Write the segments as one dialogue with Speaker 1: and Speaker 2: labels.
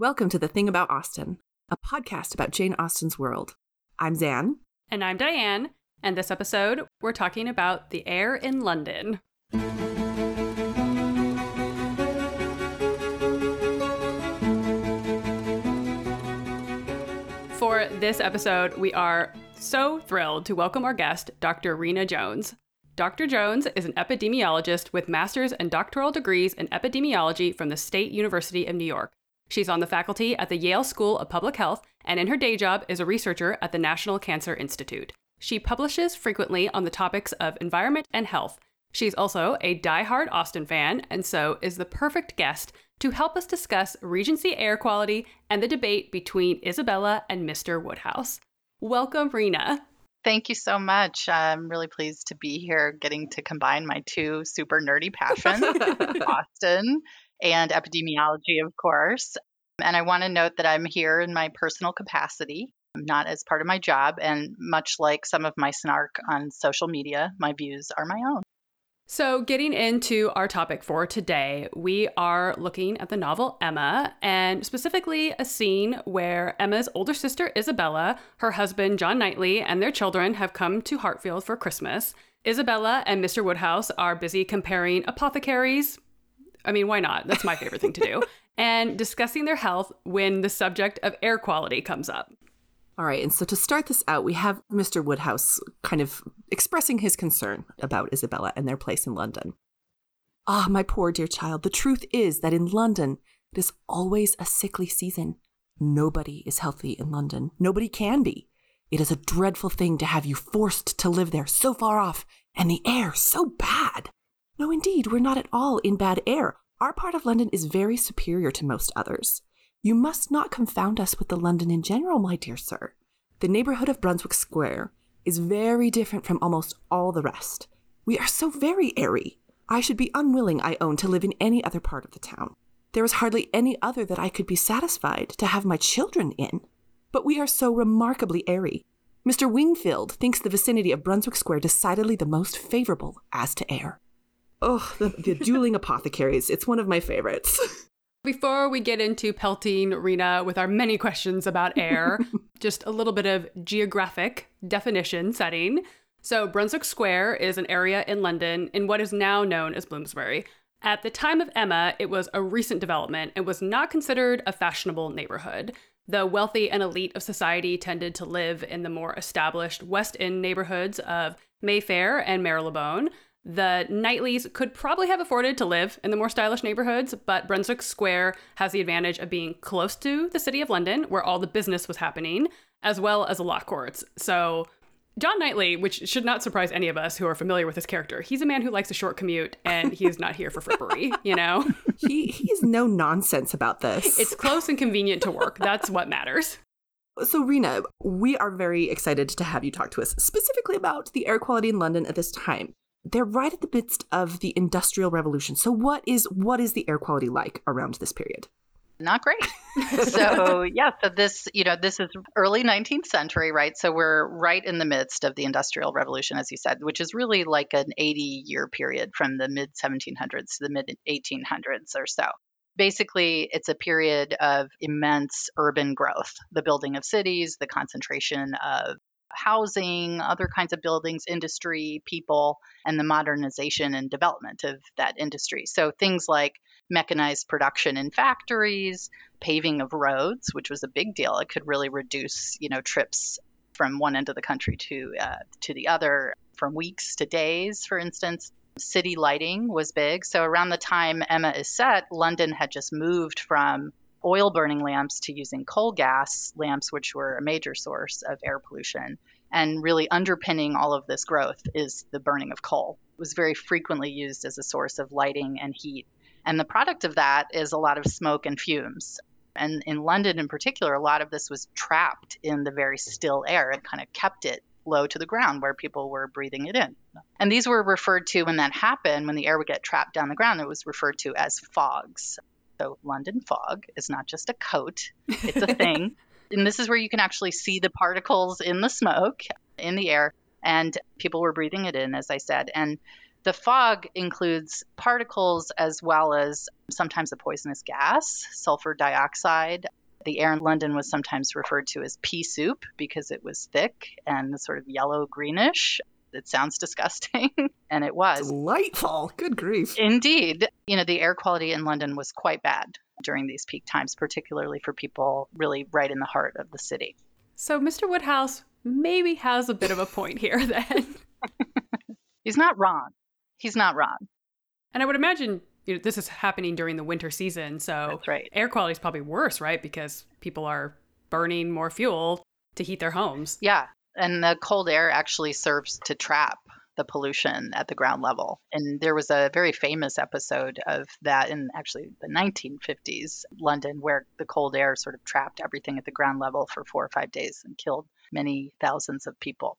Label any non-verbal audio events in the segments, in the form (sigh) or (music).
Speaker 1: Welcome to The Thing About Austen, a podcast about Jane Austen's world. I'm Zan.
Speaker 2: And I'm Diane. And this episode, we're talking about the air in London. For this episode, we are so thrilled to welcome our guest, Dr. Rena Jones. Dr. Jones is an epidemiologist with master's and doctoral degrees in epidemiology from the State University of New York. She's on the faculty at the Yale School of Public Health and in her day job is a researcher at the National Cancer Institute. She publishes frequently on the topics of environment and health. She's also a die-hard Austen fan and so is the perfect guest to help us discuss Regency air quality and the debate between Isabella and Mr. Woodhouse. Welcome, Rena.
Speaker 3: Thank you so much. I'm really pleased to be here getting to combine my two super nerdy passions, (laughs) Austen and epidemiology, of course. And I want to note that I'm here in my personal capacity, not as part of my job. And much like some of my snark on social media, my views are my own.
Speaker 2: So, getting into our topic for today, we are looking at the novel Emma, and specifically a scene where Emma's older sister Isabella, her husband John Knightley, and their children have come to Hartfield for Christmas. Isabella and Mr. Woodhouse are busy comparing apothecaries, I mean, why not? That's my favorite thing to do. (laughs) And discussing their health when the subject of air quality comes up.
Speaker 1: All right, and so to start this out, we have Mr. Woodhouse kind of expressing his concern about Isabella and their place in London. Ah, my poor dear child, the truth is that in London, it is always a sickly season. Nobody is healthy in London. Nobody can be. It is a dreadful thing to have you forced to live there so far off, and the air so bad. No, indeed, we're not at all in bad air. Our part of London is very superior to most others. You must not confound us with the London in general, my dear sir. The neighborhood of Brunswick Square is very different from almost all the rest. We are so very airy. I should be unwilling, I own, to live in any other part of the town. There is hardly any other that I could be satisfied to have my children in. But we are so remarkably airy. Mr. Wingfield thinks the vicinity of Brunswick Square decidedly the most favorable as to air. Oh, the, the dueling apothecaries. It's one of my favorites.
Speaker 2: Before we get into pelting Rena with our many questions about air, (laughs) just a little bit of geographic definition setting. So, Brunswick Square is an area in London in what is now known as Bloomsbury. At the time of Emma, it was a recent development and was not considered a fashionable neighborhood. The wealthy and elite of society tended to live in the more established West End neighborhoods of Mayfair and Marylebone, the Knightleys could probably have afforded to live in the more stylish neighborhoods, but Brunswick Square has the advantage of being close to the city of London, where all the business was happening, as well as the law courts. So, John Knightley, which should not surprise any of us who are familiar with his character, he's a man who likes a short commute and he's not here for frippery, you know? (laughs)
Speaker 1: he, he's no nonsense about this.
Speaker 2: It's close and convenient to work. That's what matters.
Speaker 1: So, Rena, we are very excited to have you talk to us specifically about the air quality in London at this time they're right at the midst of the industrial revolution. So what is what is the air quality like around this period?
Speaker 3: Not great. (laughs) so yeah, so this you know this is early 19th century, right? So we're right in the midst of the industrial revolution, as you said, which is really like an 80 year period from the mid 1700s to the mid 1800s or so. Basically, it's a period of immense urban growth, the building of cities, the concentration of housing, other kinds of buildings, industry, people, and the modernization and development of that industry. So things like mechanized production in factories, paving of roads, which was a big deal. It could really reduce, you know, trips from one end of the country to uh, to the other, from weeks to days, for instance. City lighting was big. So around the time Emma is set, London had just moved from oil burning lamps to using coal gas lamps, which were a major source of air pollution. And really underpinning all of this growth is the burning of coal. It was very frequently used as a source of lighting and heat. And the product of that is a lot of smoke and fumes. And in London in particular, a lot of this was trapped in the very still air and kind of kept it low to the ground where people were breathing it in. And these were referred to when that happened, when the air would get trapped down the ground, it was referred to as fogs. So London fog is not just a coat, it's a (laughs) thing. and this is where you can actually see the particles in the smoke in the air. And people were breathing it in, as I said. And The fog includes particles as well as sometimes a poisonous gas, sulfur dioxide. The air in London was sometimes referred to as pea soup because it was thick and sort of yellow greenish. It sounds disgusting, (laughs) and it was.
Speaker 1: Delightful. Good grief.
Speaker 3: Indeed. You know, the air quality in London was quite bad during these peak times, particularly for people really right in the heart of the city.
Speaker 2: So Mr. Woodhouse maybe has a bit of a point here (laughs) then. (laughs)
Speaker 3: He's not wrong. He's not wrong.
Speaker 2: And I would imagine you know, this is happening during the winter season, so
Speaker 3: right.
Speaker 2: air quality is probably worse, right? Because people are burning more fuel to heat their homes.
Speaker 3: Yeah. And the cold air actually serves to trap the pollution at the ground level. And there was a very famous episode of that in actually the 1950s London where the cold air sort of trapped everything at the ground level for 4 or 5 days and killed many thousands of people.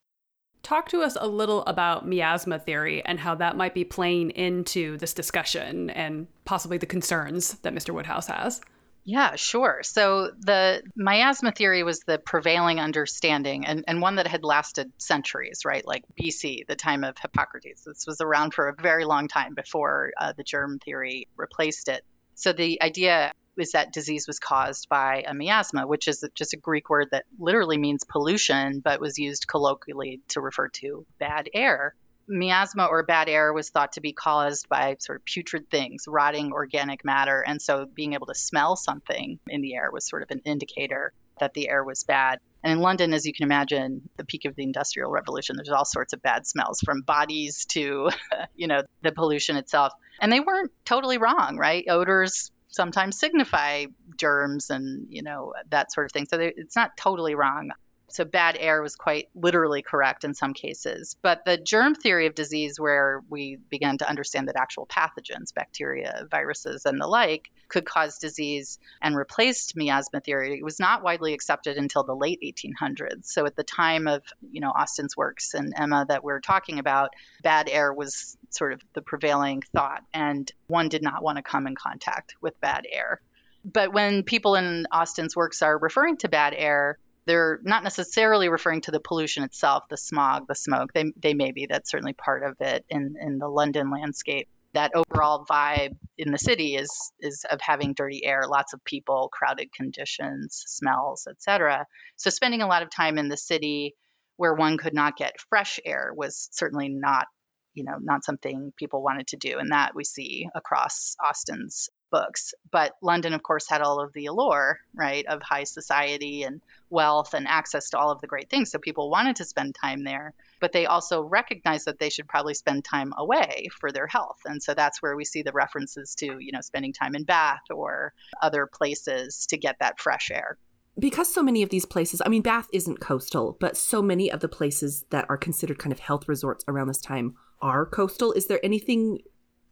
Speaker 2: Talk to us a little about miasma theory and how that might be playing into this discussion and possibly the concerns that Mr. Woodhouse has.
Speaker 3: Yeah, sure. So the miasma theory was the prevailing understanding and, and one that had lasted centuries, right? Like BC, the time of Hippocrates. This was around for a very long time before uh, the germ theory replaced it. So the idea is that disease was caused by a miasma, which is just a Greek word that literally means pollution, but was used colloquially to refer to bad air miasma or bad air was thought to be caused by sort of putrid things, rotting organic matter. And so being able to smell something in the air was sort of an indicator that the air was bad. And in London, as you can imagine, the peak of the Industrial Revolution, there's all sorts of bad smells from bodies to, (laughs) you know, the pollution itself. And they weren't totally wrong, right? Odors sometimes signify germs and, you know, that sort of thing. So they, it's not totally wrong. So bad air was quite literally correct in some cases. But the germ theory of disease, where we began to understand that actual pathogens, bacteria, viruses, and the like, could cause disease and replaced miasma theory, it was not widely accepted until the late 1800s. So at the time of, you know, Austen's works and Emma that we're talking about, bad air was sort of the prevailing thought, and one did not want to come in contact with bad air. But when people in Austen's works are referring to bad air, they're not necessarily referring to the pollution itself, the smog, the smoke. They, they may be, that's certainly part of it in, in the London landscape. That overall vibe in the city is is of having dirty air, lots of people, crowded conditions, smells, etc. So spending a lot of time in the city where one could not get fresh air was certainly not, you know, not something people wanted to do, and that we see across Austen's books. But London, of course, had all of the allure, right, of high society and wealth and access to all of the great things. So people wanted to spend time there, but they also recognized that they should probably spend time away for their health. And so that's where we see the references to, you know, spending time in Bath or other places to get that fresh air.
Speaker 1: Because so many of these places, I mean, Bath isn't coastal, but so many of the places that are considered kind of health resorts around this time are coastal. Is there anything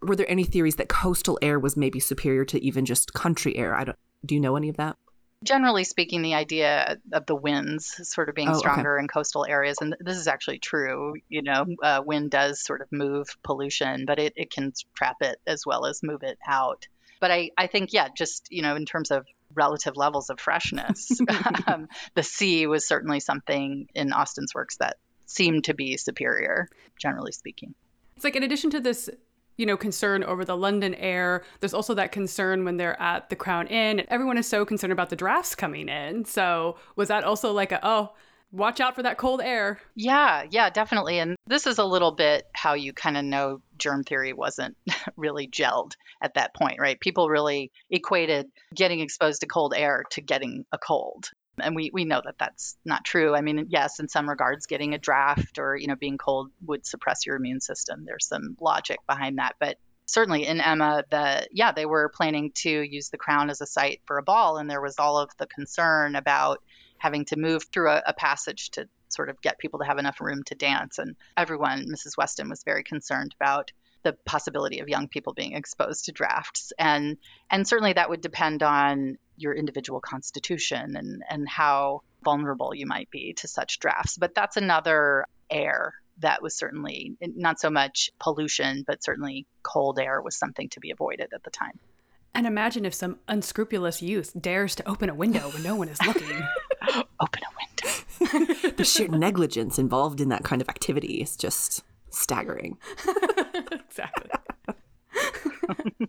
Speaker 1: were there any theories that coastal air was maybe superior to even just country air? I don't. Do you know any of that?
Speaker 3: Generally speaking, the idea of the winds sort of being
Speaker 1: Oh, okay.
Speaker 3: stronger in coastal areas, and this is actually true. You know, uh, wind does sort of move pollution, but it, it can trap it as well as move it out. But I, I think, yeah, just, you know, in terms of relative levels of freshness, (laughs) um, the sea was certainly something in Austen's works that seemed to be superior, generally speaking.
Speaker 2: It's like in addition to this, you know, concern over the London air, there's also that concern when they're at the Crown Inn. Everyone is so concerned about the drafts coming in. So was that also like a oh, watch out for that cold air?
Speaker 3: Yeah, yeah, definitely. And this is a little bit how you kind of know germ theory wasn't (laughs) really gelled at that point, right? People really equated getting exposed to cold air to getting a cold. And we, we know that that's not true. I mean, yes, in some regards, getting a draft or, you know, being cold would suppress your immune system. There's some logic behind that. But certainly in Emma, the yeah, they were planning to use the crown as a site for a ball. And there was all of the concern about having to move through a, a passage to sort of get people to have enough room to dance. And everyone, Mrs. Weston was very concerned about the possibility of young people being exposed to drafts. And and certainly that would depend on your individual constitution and, and how vulnerable you might be to such drafts. But that's another air that was certainly not so much pollution, but certainly cold air was something to be avoided at the time.
Speaker 2: And imagine if some unscrupulous youth dares to open a window when no one is looking. (laughs)
Speaker 3: Open a window. (laughs)
Speaker 1: The sheer negligence involved in that kind of activity is just staggering. (laughs)
Speaker 2: exactly. (laughs)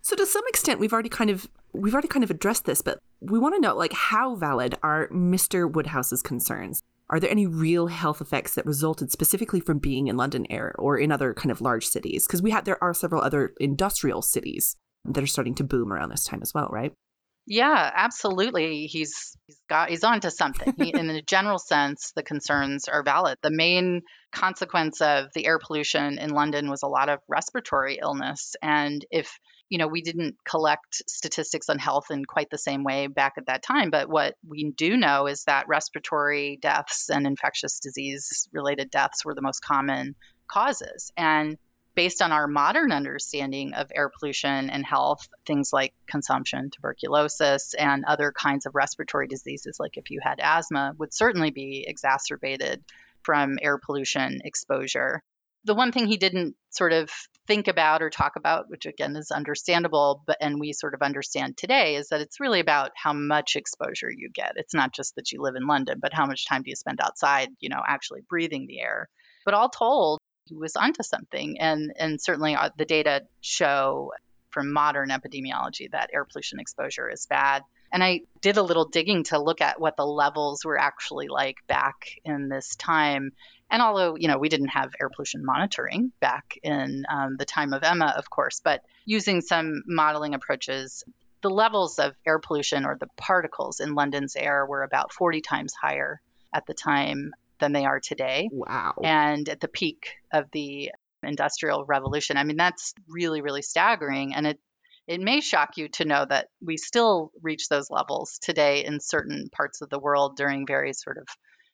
Speaker 1: so to some extent we've already kind of we've already kind of addressed this, but we want to know like how valid are Mr. Woodhouse's concerns? Are there any real health effects that resulted specifically from being in London air or in other kind of large cities? Because we have there are several other industrial cities that are starting to boom around this time as well, right?
Speaker 3: Yeah, absolutely. He's he's got he's onto something. He, (laughs) in a general sense, the concerns are valid. The main consequence of the air pollution in London was a lot of respiratory illness, and if you know we didn't collect statistics on health in quite the same way back at that time, but what we do know is that respiratory deaths and infectious disease related deaths were the most common causes, and based on our modern understanding of air pollution and health, things like consumption, tuberculosis, and other kinds of respiratory diseases, like if you had asthma, would certainly be exacerbated from air pollution exposure. The one thing he didn't sort of think about or talk about, which again is understandable, but and we sort of understand today, is that it's really about how much exposure you get. It's not just that you live in London, but how much time do you spend outside, you know, actually breathing the air. But all told, he was onto something. And, and certainly uh, the data show from modern epidemiology that air pollution exposure is bad. And I did a little digging to look at what the levels were actually like back in this time. And although, you know, we didn't have air pollution monitoring back in um, the time of Emma, of course, but using some modeling approaches, the levels of air pollution or the particles in London's air were about 40 times higher at the time than they are today.
Speaker 1: Wow.
Speaker 3: And at the peak of the industrial revolution. I mean, that's really, really staggering. And it, it may shock you to know that we still reach those levels today in certain parts of the world during very sort of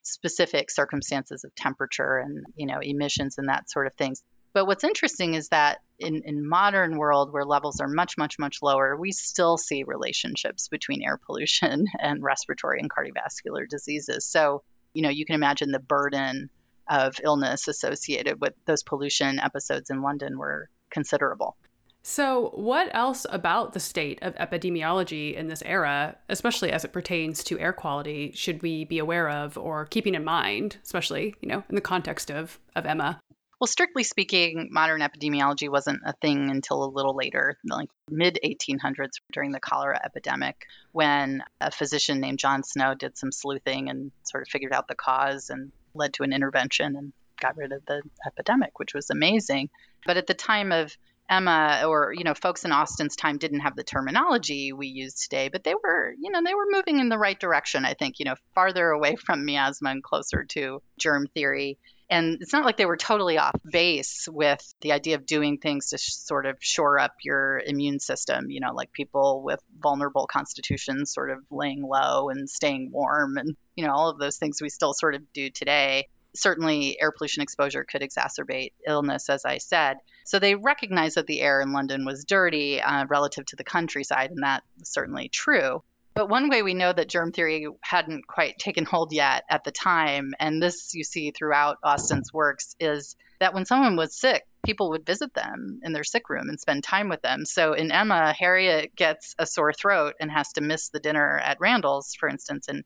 Speaker 3: specific circumstances of temperature and, you know, emissions and that sort of things. But what's interesting is that in, in modern world where levels are much, much, much lower, we still see relationships between air pollution (laughs) and respiratory and cardiovascular diseases. So you know, you can imagine the burden of illness associated with those pollution episodes in London were considerable.
Speaker 2: So, what else about the state of epidemiology in this era, especially as it pertains to air quality, should we be aware of or keeping in mind, especially, you know, in the context of, of Emma?
Speaker 3: Well, strictly speaking, modern epidemiology wasn't a thing until a little later, like mid 1800s during the cholera epidemic, when a physician named John Snow did some sleuthing and sort of figured out the cause and led to an intervention and got rid of the epidemic, which was amazing. But at the time of Emma or you know folks in Austen's time didn't have the terminology we use today, but they were you know they were moving in the right direction. I think you know farther away from miasma and closer to germ theory. And it's not like they were totally off base with the idea of doing things to sh- sort of shore up your immune system, you know, like people with vulnerable constitutions sort of laying low and staying warm and, you know, all of those things we still sort of do today. Certainly, air pollution exposure could exacerbate illness, as I said. So they recognized that the air in London was dirty uh, relative to the countryside, and that was certainly true. But one way we know that germ theory hadn't quite taken hold yet at the time, and this you see throughout Austen's works, is that when someone was sick, people would visit them in their sick room and spend time with them. So in Emma, Harriet gets a sore throat and has to miss the dinner at Randalls, for instance. And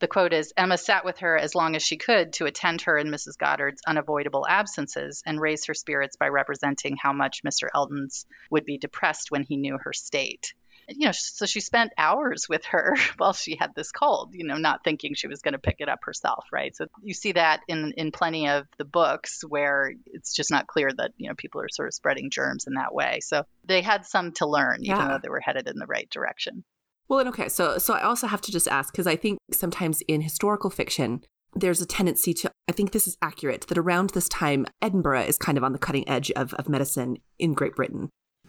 Speaker 3: the quote is Emma sat with her as long as she could to attend her and Mrs. Goddard's unavoidable absences and raise her spirits by representing how much Mr. Elton's would be depressed when he knew her state you know, so she spent hours with her (laughs) while she had this cold, you know, not thinking she was going to pick it up herself, right? So you see that in in plenty of the books where it's just not clear that you know people are sort of spreading germs in that way. So they had some to learn, yeah. even though they were headed in the right direction.
Speaker 1: Well, and okay, so so I also have to just ask because I think sometimes in historical fiction there's a tendency to I think this is accurate that around this time Edinburgh is kind of on the cutting edge of, of medicine in Great Britain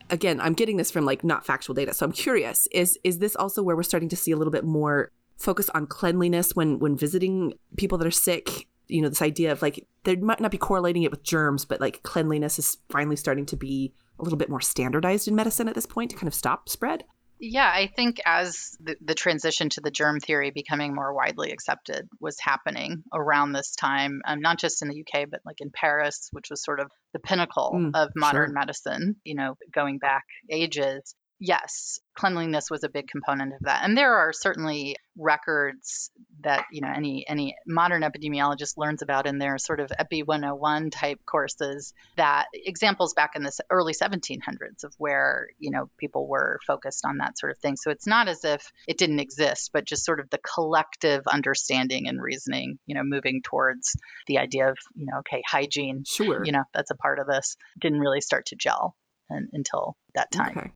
Speaker 1: again, I'm getting this from like not factual data. So I'm curious, is is this also where we're starting to see a little bit more focus on cleanliness when when visiting people that are sick? You know, this idea of like they might not be correlating it with germs, but like cleanliness is finally starting to be a little bit more standardized in medicine at this point to kind of stop spread.
Speaker 3: Yeah, I think as the, the, transition to the germ theory becoming more widely accepted was happening around this time, um, not just in the UK, but like in Paris, which was sort of the pinnacle mm, of modern sure. medicine, you know, going back ages. Yes, cleanliness was a big component of that. And there are certainly records that, you know, any any modern epidemiologist learns about in their sort of Epi 101 type courses that examples back in the early 1700s of where, you know, people were focused on that sort of thing. So it's not as if it didn't exist, but just sort of the collective understanding and reasoning, you know, moving towards the idea of, you know, okay, hygiene,
Speaker 1: Sure.
Speaker 3: you know, that's a part of this, didn't really start to gel un until that time.
Speaker 1: Okay.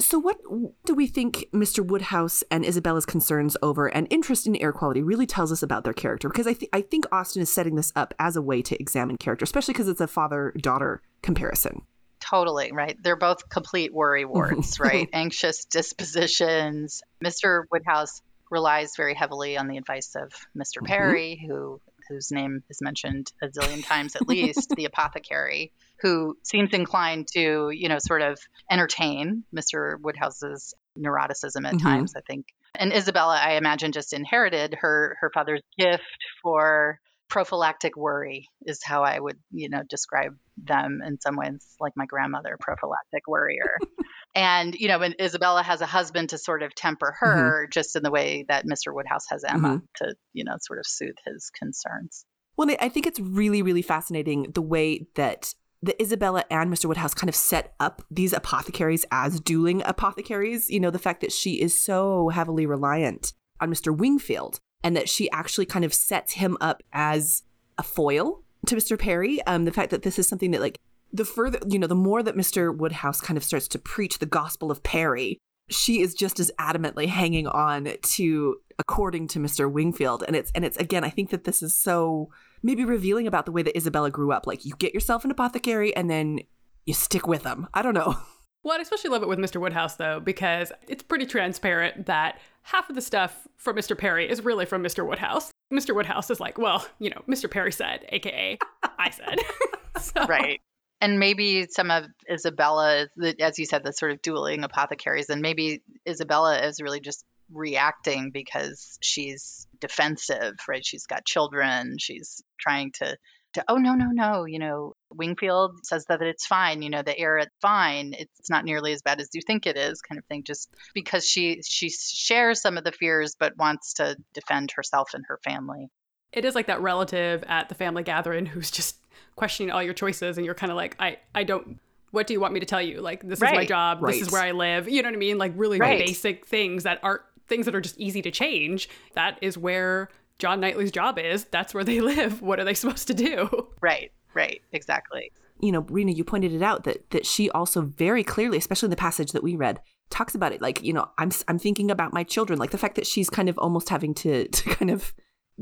Speaker 1: So, what do we think Mr. Woodhouse and Isabella's concerns over and interest in air quality really tells us about their character? Because I, th- I think Austen is setting this up as a way to examine character, especially because it's a father daughter comparison.
Speaker 3: Totally, right? They're both complete worry warts, right? (laughs) Anxious dispositions. Mr. Woodhouse relies very heavily on the advice of mister
Speaker 1: Mhm.
Speaker 3: Perry, who whose name is mentioned a zillion times at least, (laughs) the apothecary, who seems inclined to, you know, sort of entertain Mr. Woodhouse's neuroticism at
Speaker 1: Mhm.
Speaker 3: times, I think. And Isabella, I imagine, just inherited her her father's gift for prophylactic worry is how I would, you know, describe them in some ways, like my grandmother, prophylactic worrier. (laughs) and, you know, and Isabella has a husband to sort of temper her just in the way that Mr. Woodhouse has Emma to, you know, sort of soothe his concerns.
Speaker 1: Well, I think it's really, really fascinating the way that the Isabella and Mr. Woodhouse kind of set up these apothecaries as dueling apothecaries. You know, the fact that she is so heavily reliant on Mr. Wingfield and that she actually kind of sets him up as a foil to Mr. Perry. Um, the fact that this is something that, like, the further, you know, the more that Mr. Woodhouse kind of starts to preach the gospel of Perry, she is just as adamantly hanging on to according to Mr. Wingfield. And it's, and it's, again, I think that this is so maybe revealing about the way that Isabella grew up. Like, you get yourself an apothecary and then you stick with them. I don't know. (laughs)
Speaker 2: Well, I especially love it with Mr. Woodhouse, though, because it's pretty transparent that half of the stuff from Mr. Perry is really from Mr. Woodhouse. Mr. Woodhouse is like, well, you know, Mr. Perry said, AKA, (laughs) I said. (laughs) So-
Speaker 3: Right. And maybe some of Isabella, as you said, the sort of dueling apothecaries, and maybe Isabella is really just reacting because she's defensive, right? She's got children. She's trying to, to oh, no, no, no. You know, Wingfield says that it's fine. You know, the air, it's fine. It's not nearly as bad as you think it is, kind of thing. Just because she she shares some of the fears, but wants to defend herself and her family.
Speaker 2: it is like that relative at the family gathering who's just questioning all your choices and you're kind of like i i don't what do you want me to tell you like this is my
Speaker 3: Right.
Speaker 2: job this is where i live you know what i mean like really
Speaker 3: Right.
Speaker 2: basic things that aren't things that are just easy to change that is where john knightley's job is that's where they (laughs) live what are they supposed to do
Speaker 3: Right, right, exactly.
Speaker 1: you know, Rena, you pointed it out that that she also very clearly, especially in the passage that we read, talks about it. Like, you know, I'm I'm thinking about my children. Like the fact that she's kind of almost having to (laughs) to kind of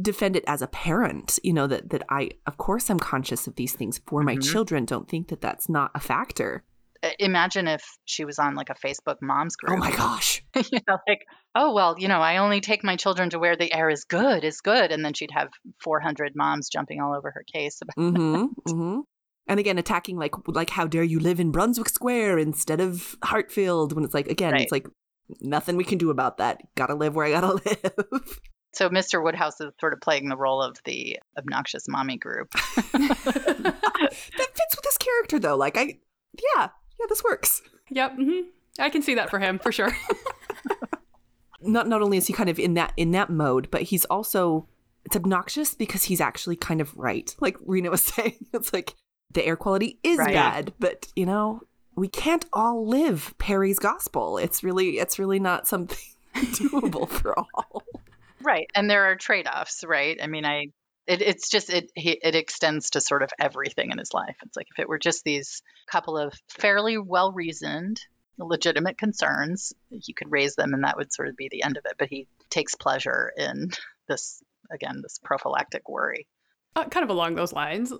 Speaker 1: defend it as a parent. You know that that I, of course, I'm conscious of these things for my
Speaker 3: Mhm.
Speaker 1: children. Don't think that that's not a factor.
Speaker 3: Imagine if she was on like a Facebook moms group.
Speaker 1: Oh my gosh. (laughs)
Speaker 3: you know, like, oh well, you know, I only take my children to where the air is good, is good, and then she'd have 400 moms jumping all over her case. About,
Speaker 1: Mm-hmm. mm-hmm. And again, attacking like like how dare you live in Brunswick Square instead of Hartfield? When it's like again,
Speaker 3: Right.
Speaker 1: it's like nothing we can do about that. Gotta live where I gotta (laughs) live.
Speaker 3: so Mr. Woodhouse is sort of playing the role of the obnoxious mommy group. (laughs)
Speaker 1: that fits with his character though. Like I yeah, yeah, this works.
Speaker 2: yep hmm i can see that for him for sure (laughs)
Speaker 1: Not not only is he kind of in that in that mode, but he's also it's obnoxious because he's actually kind of right. Like Rena was (laughs) saying, it's like the air quality is
Speaker 3: Right.
Speaker 1: bad, but you know, we can't all live Perry's gospel. It's really it's really not something (laughs) doable for all.
Speaker 3: Right, and there are trade-offs, right? I mean, I it, it's just it he, it extends to sort of everything in his life. It's like if it were just these couple of fairly well-reasoned, legitimate concerns, he could raise them, and that would sort of be the end of it. But he takes pleasure in this again, this prophylactic worry.
Speaker 2: Uh, kind of along those lines.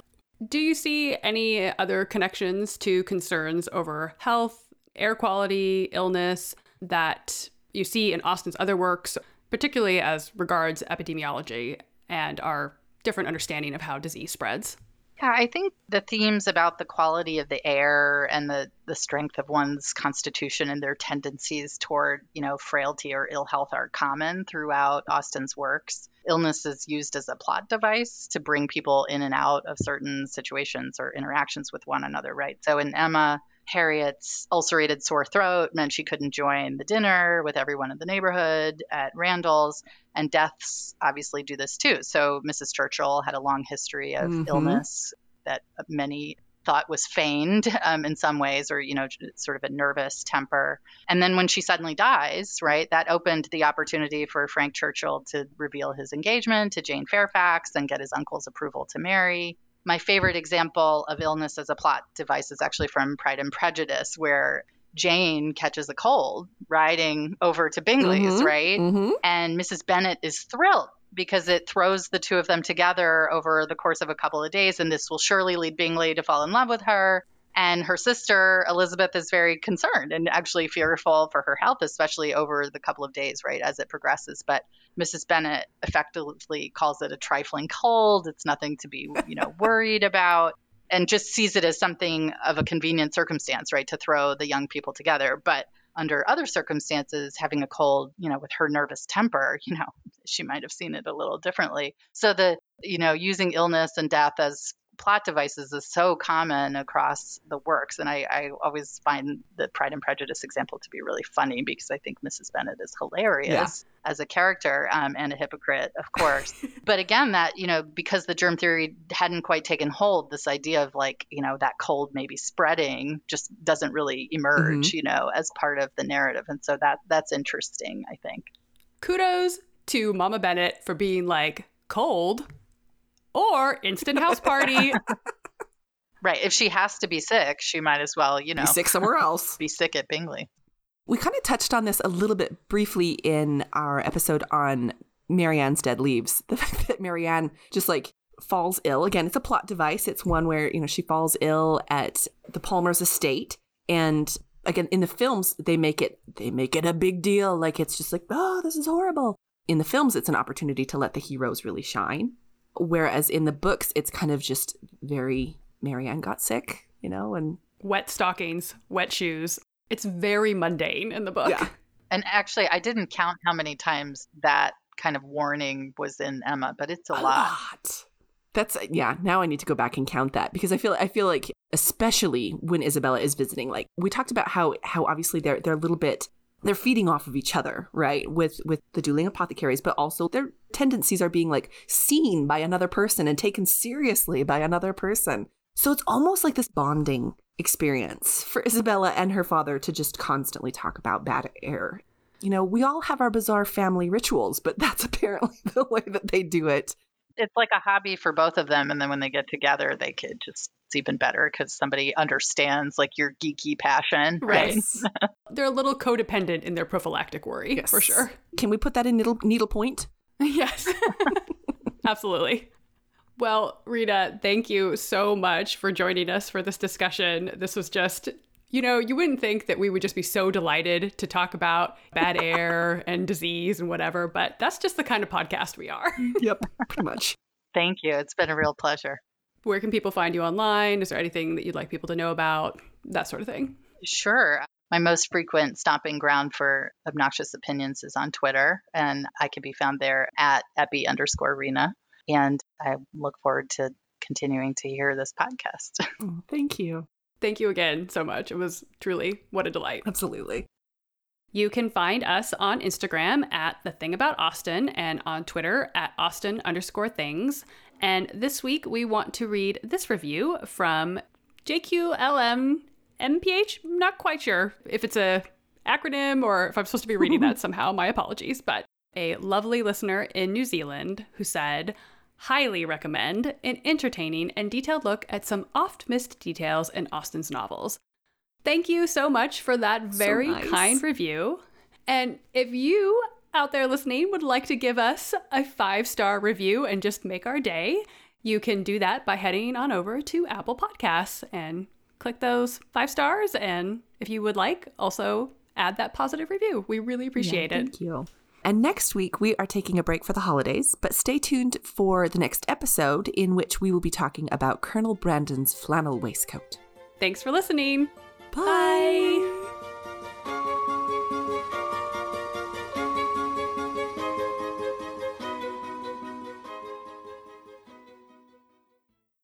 Speaker 2: Do you see any other connections to concerns over health, air quality, illness that you see in Austen's other works, particularly as regards epidemiology and our different understanding of how disease spreads?
Speaker 3: Yeah, I think the themes about the quality of the air and the, the strength of one's constitution and their tendencies toward, you know, frailty or ill health are common throughout Austen's works. Illness is used as a plot device to bring people in and out of certain situations or interactions with one another, right? So in Emma, Harriet's ulcerated sore throat meant she couldn't join the dinner with everyone in the neighborhood at Randalls, and deaths obviously do this too. So Mrs. Churchill had a long history of
Speaker 1: Mhm.
Speaker 3: illness that many thought was feigned um, in some ways, or you know, sort of a nervous temper. And then when she suddenly dies, right, that opened the opportunity for Frank Churchill to reveal his engagement to Jane Fairfax and get his uncle's approval to marry. My favorite example of illness as a plot device is actually from Pride and Prejudice, where Jane catches a cold riding over to Bingley's,
Speaker 1: Mhm.
Speaker 3: right?
Speaker 1: Mm-hmm.
Speaker 3: And Mrs. Bennet is thrilled because it throws the two of them together over the course of a couple of days. And this will surely lead Bingley to fall in love with her. And her sister, Elizabeth, is very concerned and actually fearful for her health, especially over the couple of days, right, as it progresses. But Mrs. Bennet effectively calls it a trifling cold. It's nothing to be, you know, (laughs) worried about and just sees it as something of a convenient circumstance, right, to throw the young people together. But under other circumstances, having a cold, you know, with her nervous temper, you know, she might have seen it a little differently. So the, you know, using illness and death as plot devices is so common across the works. And I, I always find the Pride and Prejudice example to be really funny because I think Mrs. Bennet is hilarious as a character um, and a hypocrite, of course. (laughs) but again, that, you know, because the germ theory hadn't quite taken hold, this idea of like, you know, that cold maybe spreading just doesn't really emerge, you know, as part of the narrative. And so that that's interesting, I think.
Speaker 2: Kudos to Mama Bennet for being like cold or instant house party.
Speaker 3: Right. If she has to be sick, she might as well, you know,
Speaker 1: Be sick somewhere else. (laughs)
Speaker 3: be sick at Bingley.
Speaker 1: We kind of touched on this a little bit briefly in our episode on Marianne's Dead Leaves. (laughs) The fact that Marianne just like falls ill. Again, it's a plot device. It's one where, you know, she falls ill at the Palmer's estate. And again, in the films, they make it they make it a big deal. Like it's just like, oh, this is horrible. In the films, it's an opportunity to let the heroes really shine. Whereas in the books, it's kind of just very Marianne got sick, you know, and
Speaker 2: wet stockings, wet shoes. It's very mundane in the book.
Speaker 1: Yeah. (laughs)
Speaker 3: And actually, I didn't count how many times that kind of warning was in Emma, but it's a, lot.
Speaker 1: That's yeah. Now I need to go back and count that because I feel I feel like especially when Isabella is visiting, like we talked about how how obviously they're they're a little bit they're feeding off of each other, right? With with the dueling apothecaries, but also their tendencies are being like seen by another person and taken seriously by another person. So it's almost like this bonding experience for Isabella and her father to just constantly talk about bad air. You know, we all have our bizarre family rituals, but that's (laughs) apparently the way that they do it.
Speaker 3: It's like a hobby for both of them. And then when they get together, they could just, it's even better because somebody understands like your geeky passion. Right.
Speaker 2: Yes. (laughs) They're a little codependent in their prophylactic worry, for sure.
Speaker 1: Can we put that in needle, needlepoint? (laughs)
Speaker 2: yes. (laughs) Absolutely. Well, Rita, thank you so much for joining us for this discussion. This was just, you know, you wouldn't think that we would just be so delighted to talk about bad (laughs) air and disease and whatever, but that's just the kind of podcast we are. (laughs)
Speaker 1: Yep, pretty much.
Speaker 3: Thank you. It's been a real pleasure.
Speaker 2: Where can people find you online? Is there anything that you'd like people to know about? That sort of thing.
Speaker 3: Sure. My most frequent stomping ground for obnoxious opinions is on Twitter, and I can be found there at epi underscore Rena. And I look forward to continuing to hear this podcast. (laughs)
Speaker 1: Oh, thank you.
Speaker 2: Thank you again so much. It was truly what a delight.
Speaker 1: Absolutely.
Speaker 2: You can find us on Instagram at the thing about Austen and on Twitter at Austen underscore things. And this week we want to read this review from JQLM MPH. Not quite sure if it's a acronym or if I'm supposed to be reading that (laughs) somehow. My apologies. But a lovely listener in New Zealand who said, highly recommend an entertaining and detailed look at some oft missed details in Austen's novels. Thank you so much for that
Speaker 1: So
Speaker 2: very
Speaker 1: nice.
Speaker 2: kind review. And if you out there listening would like to give us a five star review and just make our day, you can do that by heading on over to Apple Podcasts and click those five stars. And if you would like, also add that positive review. We really appreciate
Speaker 1: Yeah,
Speaker 2: it.
Speaker 1: Thank you. And next week, we are taking a break for the holidays, but stay tuned for the next episode in which we will be talking about Colonel Brandon's flannel waistcoat.
Speaker 2: Thanks for listening.
Speaker 1: Bye.